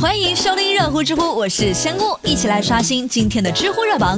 欢迎收听热乎知乎，我是香菇，一起来刷新今天的知乎热榜。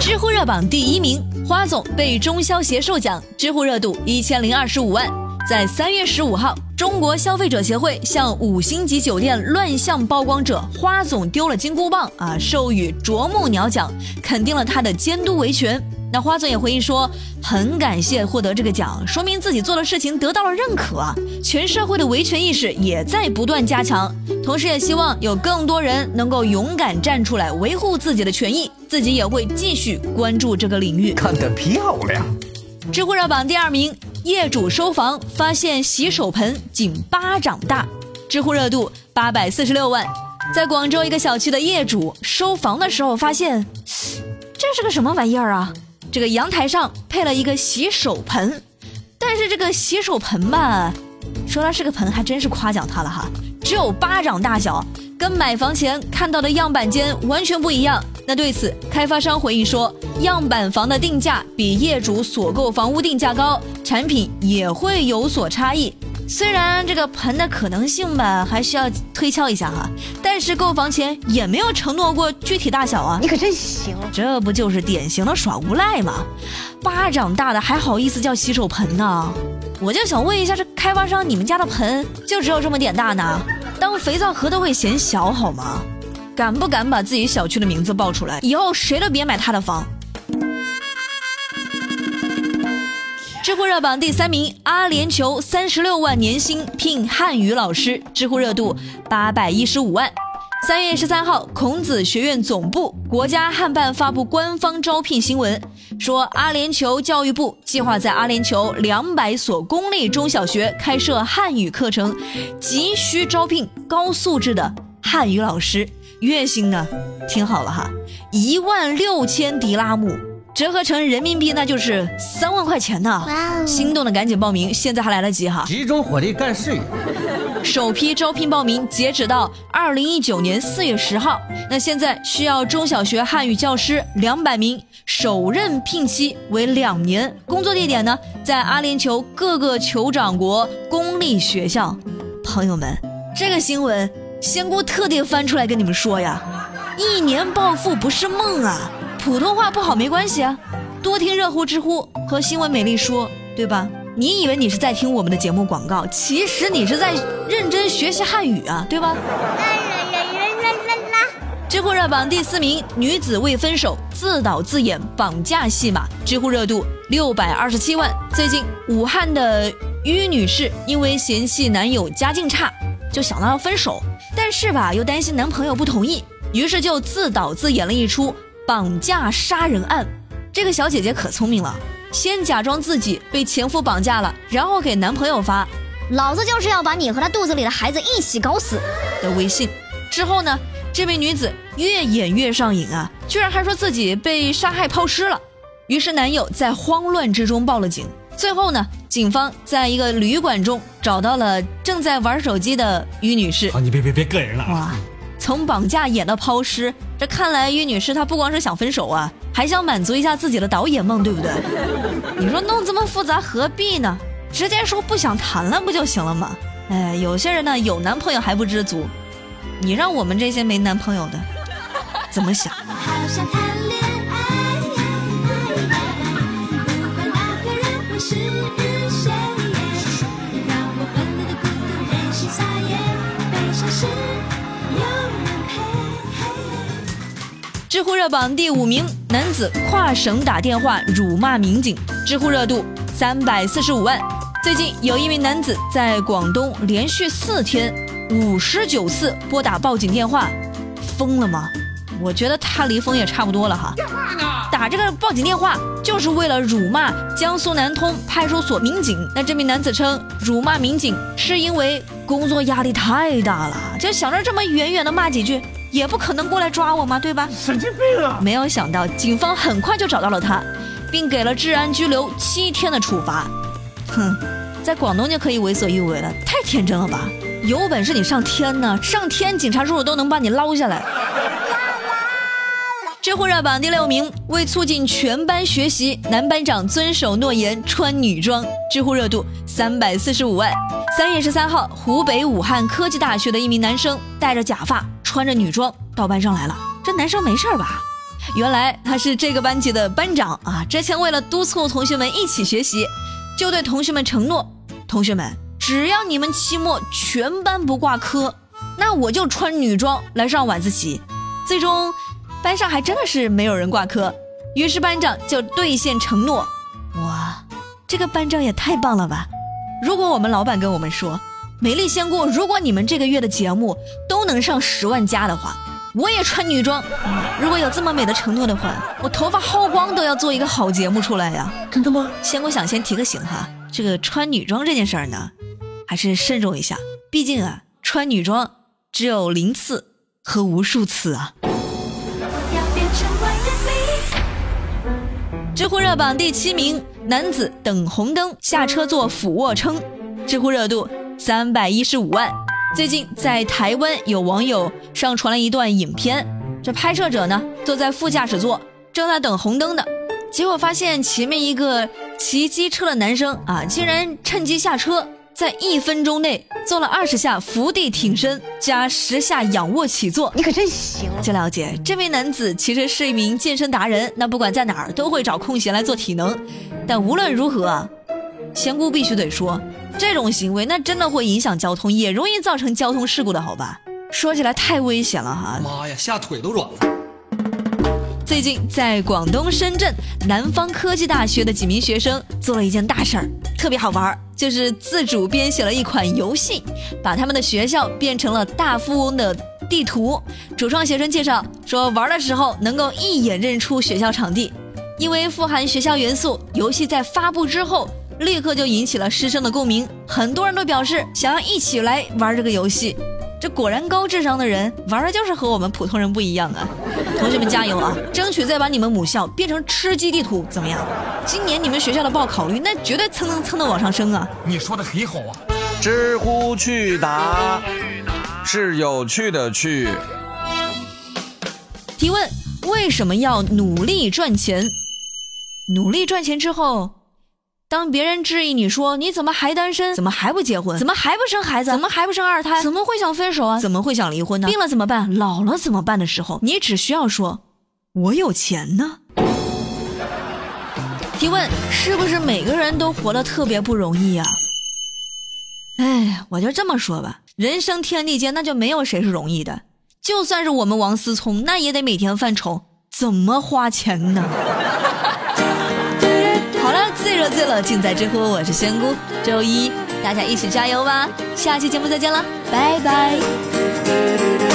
知乎热榜第一名，花总被中消协授奖，知乎热度一千零二十五万。在三月十五号，中国消费者协会向五星级酒店乱象曝光者花总丢了金箍棒啊，授予啄木鸟奖，肯定了他的监督维权。那花总也回忆说，很感谢获得这个奖，说明自己做的事情得到了认可，全社会的维权意识也在不断加强，同时也希望有更多人能够勇敢站出来维护自己的权益，自己也会继续关注这个领域。看得漂亮！知乎热榜第二名，业主收房发现洗手盆仅巴掌大，知乎热度八百四十六万。在广州一个小区的业主收房的时候发现，这是个什么玩意儿啊？这个阳台上配了一个洗手盆，但是这个洗手盆吧，说它是个盆还真是夸奖它了哈，只有巴掌大小，跟买房前看到的样板间完全不一样。那对此，开发商回应说，样板房的定价比业主所购房屋定价高，产品也会有所差异。虽然这个盆的可能性吧，还需要推敲一下哈，但是购房前也没有承诺过具体大小啊。你可真行，这不就是典型的耍无赖吗？巴掌大的还好意思叫洗手盆呢？我就想问一下，这开发商，你们家的盆就只有这么点大呢？当肥皂盒都会嫌小好吗？敢不敢把自己小区的名字报出来？以后谁都别买他的房。知乎热榜第三名，阿联酋三十六万年薪聘汉语老师，知乎热度八百一十五万。三月十三号，孔子学院总部国家汉办发布官方招聘新闻，说阿联酋教育部计划在阿联酋两百所公立中小学开设汉语课程，急需招聘高素质的汉语老师，月薪呢，听好了哈，一万六千迪拉姆。折合成人民币，那就是三万块钱呢！心动的赶紧报名，现在还来得及哈！集中火力干事业。首批招聘报名截止到二零一九年四月十号。那现在需要中小学汉语教师两百名，首任聘期为两年，工作地点呢在阿联酋各个酋长国公立学校。朋友们，这个新闻仙姑特地翻出来跟你们说呀，一年暴富不是梦啊！普通话不好没关系啊，多听热乎知乎和新闻美丽说，对吧？你以为你是在听我们的节目广告，其实你是在认真学习汉语啊，对吧？啦啦啦啦啦啦！知乎热榜第四名，女子为分手自导自演绑架戏码，知乎热度六百二十七万。最近武汉的于女士因为嫌弃男友家境差，就想到要分手，但是吧又担心男朋友不同意，于是就自导自演了一出。绑架杀人案，这个小姐姐可聪明了，先假装自己被前夫绑架了，然后给男朋友发“老子就是要把你和他肚子里的孩子一起搞死”的微信。之后呢，这位女子越演越上瘾啊，居然还说自己被杀害抛尸了。于是男友在慌乱之中报了警。最后呢，警方在一个旅馆中找到了正在玩手机的于女士。好，你别别别膈人了哇！从绑架演到抛尸，这看来于女士她不光是想分手啊，还想满足一下自己的导演梦，对不对？你说弄这么复杂何必呢？直接说不想谈了不就行了吗？哎，有些人呢有男朋友还不知足，你让我们这些没男朋友的怎么想？知乎热榜第五名，男子跨省打电话辱骂民警，知乎热度三百四十五万。最近有一名男子在广东连续四天五十九次拨打报警电话，疯了吗？我觉得他离疯也差不多了哈。打这个报警电话就是为了辱骂江苏南通派出所民警。那这名男子称，辱骂民警是因为工作压力太大了，就想着这么远远的骂几句。也不可能过来抓我嘛，对吧？神经病啊！没有想到，警方很快就找到了他，并给了治安拘留七天的处罚。哼，在广东就可以为所欲为了，太天真了吧？有本事你上天呢，上天警察叔叔都能把你捞下来。知乎热榜第六名，为促进全班学习，男班长遵守诺言穿女装，知乎热度三百四十五万。三月十三号，湖北武汉科技大学的一名男生戴着假发，穿着女装到班上来了。这男生没事吧？原来他是这个班级的班长啊！之前为了督促同学们一起学习，就对同学们承诺：同学们，只要你们期末全班不挂科，那我就穿女装来上晚自习。最终，班上还真的是没有人挂科，于是班长就兑现承诺。哇，这个班长也太棒了吧！如果我们老板跟我们说，美丽仙姑，如果你们这个月的节目都能上十万加的话。我也穿女装，如果有这么美的承诺的话，我头发薅光都要做一个好节目出来呀！真的吗？仙姑想先提个醒哈，这个穿女装这件事儿呢，还是慎重一下，毕竟啊，穿女装只有零次和无数次啊。知乎热榜第七名，男子等红灯下车做俯卧撑，知乎热度三百一十五万。最近在台湾有网友上传了一段影片，这拍摄者呢坐在副驾驶座，正在等红灯的，结果发现前面一个骑机车的男生啊，竟然趁机下车，在一分钟内做了二十下伏地挺身加十下仰卧起坐。你可真行！据了解，这位男子其实是一名健身达人，那不管在哪儿都会找空闲来做体能。但无论如何啊，仙姑必须得说。这种行为那真的会影响交通，也容易造成交通事故的，好吧？说起来太危险了哈！妈呀，吓腿都软了。最近在广东深圳南方科技大学的几名学生做了一件大事儿，特别好玩，就是自主编写了一款游戏，把他们的学校变成了大富翁的地图。主创学生介绍说，玩的时候能够一眼认出学校场地，因为富含学校元素，游戏在发布之后。立刻就引起了师生的共鸣，很多人都表示想要一起来玩这个游戏。这果然高智商的人玩的就是和我们普通人不一样啊！同学们加油啊，争取再把你们母校变成吃鸡地图，怎么样？今年你们学校的报考率那绝对蹭蹭蹭的往上升啊！你说的很好啊！知乎去答是有趣的去。提问：为什么要努力赚钱？努力赚钱之后。当别人质疑你说你怎么还单身，怎么还不结婚，怎么还不生孩子，怎么还不生二胎，怎么会想分手啊，怎么会想离婚呢？病了怎么办？老了怎么办的时候，你只需要说“我有钱呢”。提问：是不是每个人都活得特别不容易啊？哎，我就这么说吧，人生天地间那就没有谁是容易的，就算是我们王思聪，那也得每天犯愁怎么花钱呢。喝醉了，尽在知乎。我是仙姑，周一大家一起加油吧！下期节目再见了，拜拜。